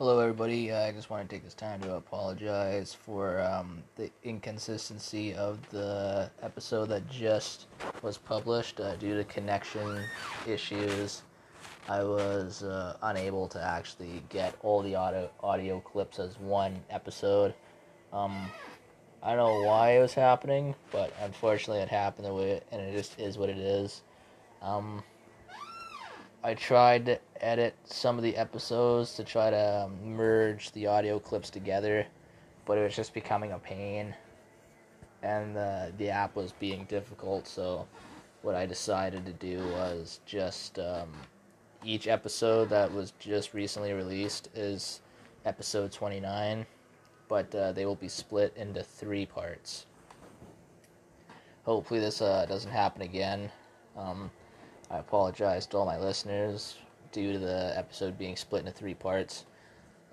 Hello, everybody. Uh, I just want to take this time to apologize for um, the inconsistency of the episode that just was published uh, due to connection issues. I was uh, unable to actually get all the audio audio clips as one episode. Um, I don't know why it was happening, but unfortunately, it happened the way, and it just is what it is. Um, I tried to edit some of the episodes to try to um, merge the audio clips together, but it was just becoming a pain, and the the app was being difficult. So, what I decided to do was just um, each episode that was just recently released is episode twenty nine, but uh, they will be split into three parts. Hopefully, this uh, doesn't happen again. Um, I apologize to all my listeners due to the episode being split into three parts.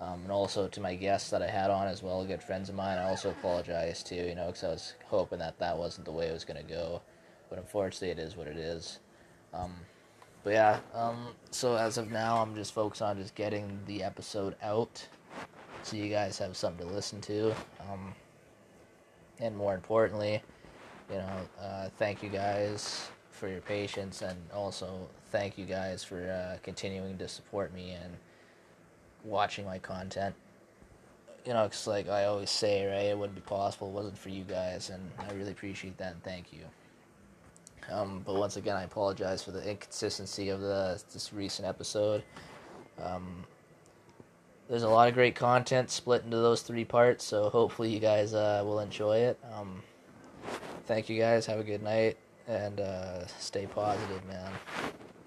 Um, and also to my guests that I had on as well, good friends of mine. I also apologize too, you know, because I was hoping that that wasn't the way it was going to go. But unfortunately, it is what it is. Um, but yeah, um, so as of now, I'm just focused on just getting the episode out so you guys have something to listen to. Um, and more importantly, you know, uh, thank you guys for your patience and also thank you guys for uh, continuing to support me and watching my content. You know, it's like I always say, right? It wouldn't be possible it wasn't for you guys, and I really appreciate that and thank you. Um, but once again, I apologize for the inconsistency of the this recent episode. Um, there's a lot of great content split into those three parts, so hopefully you guys uh, will enjoy it. Um, thank you guys. Have a good night and uh, stay positive, man.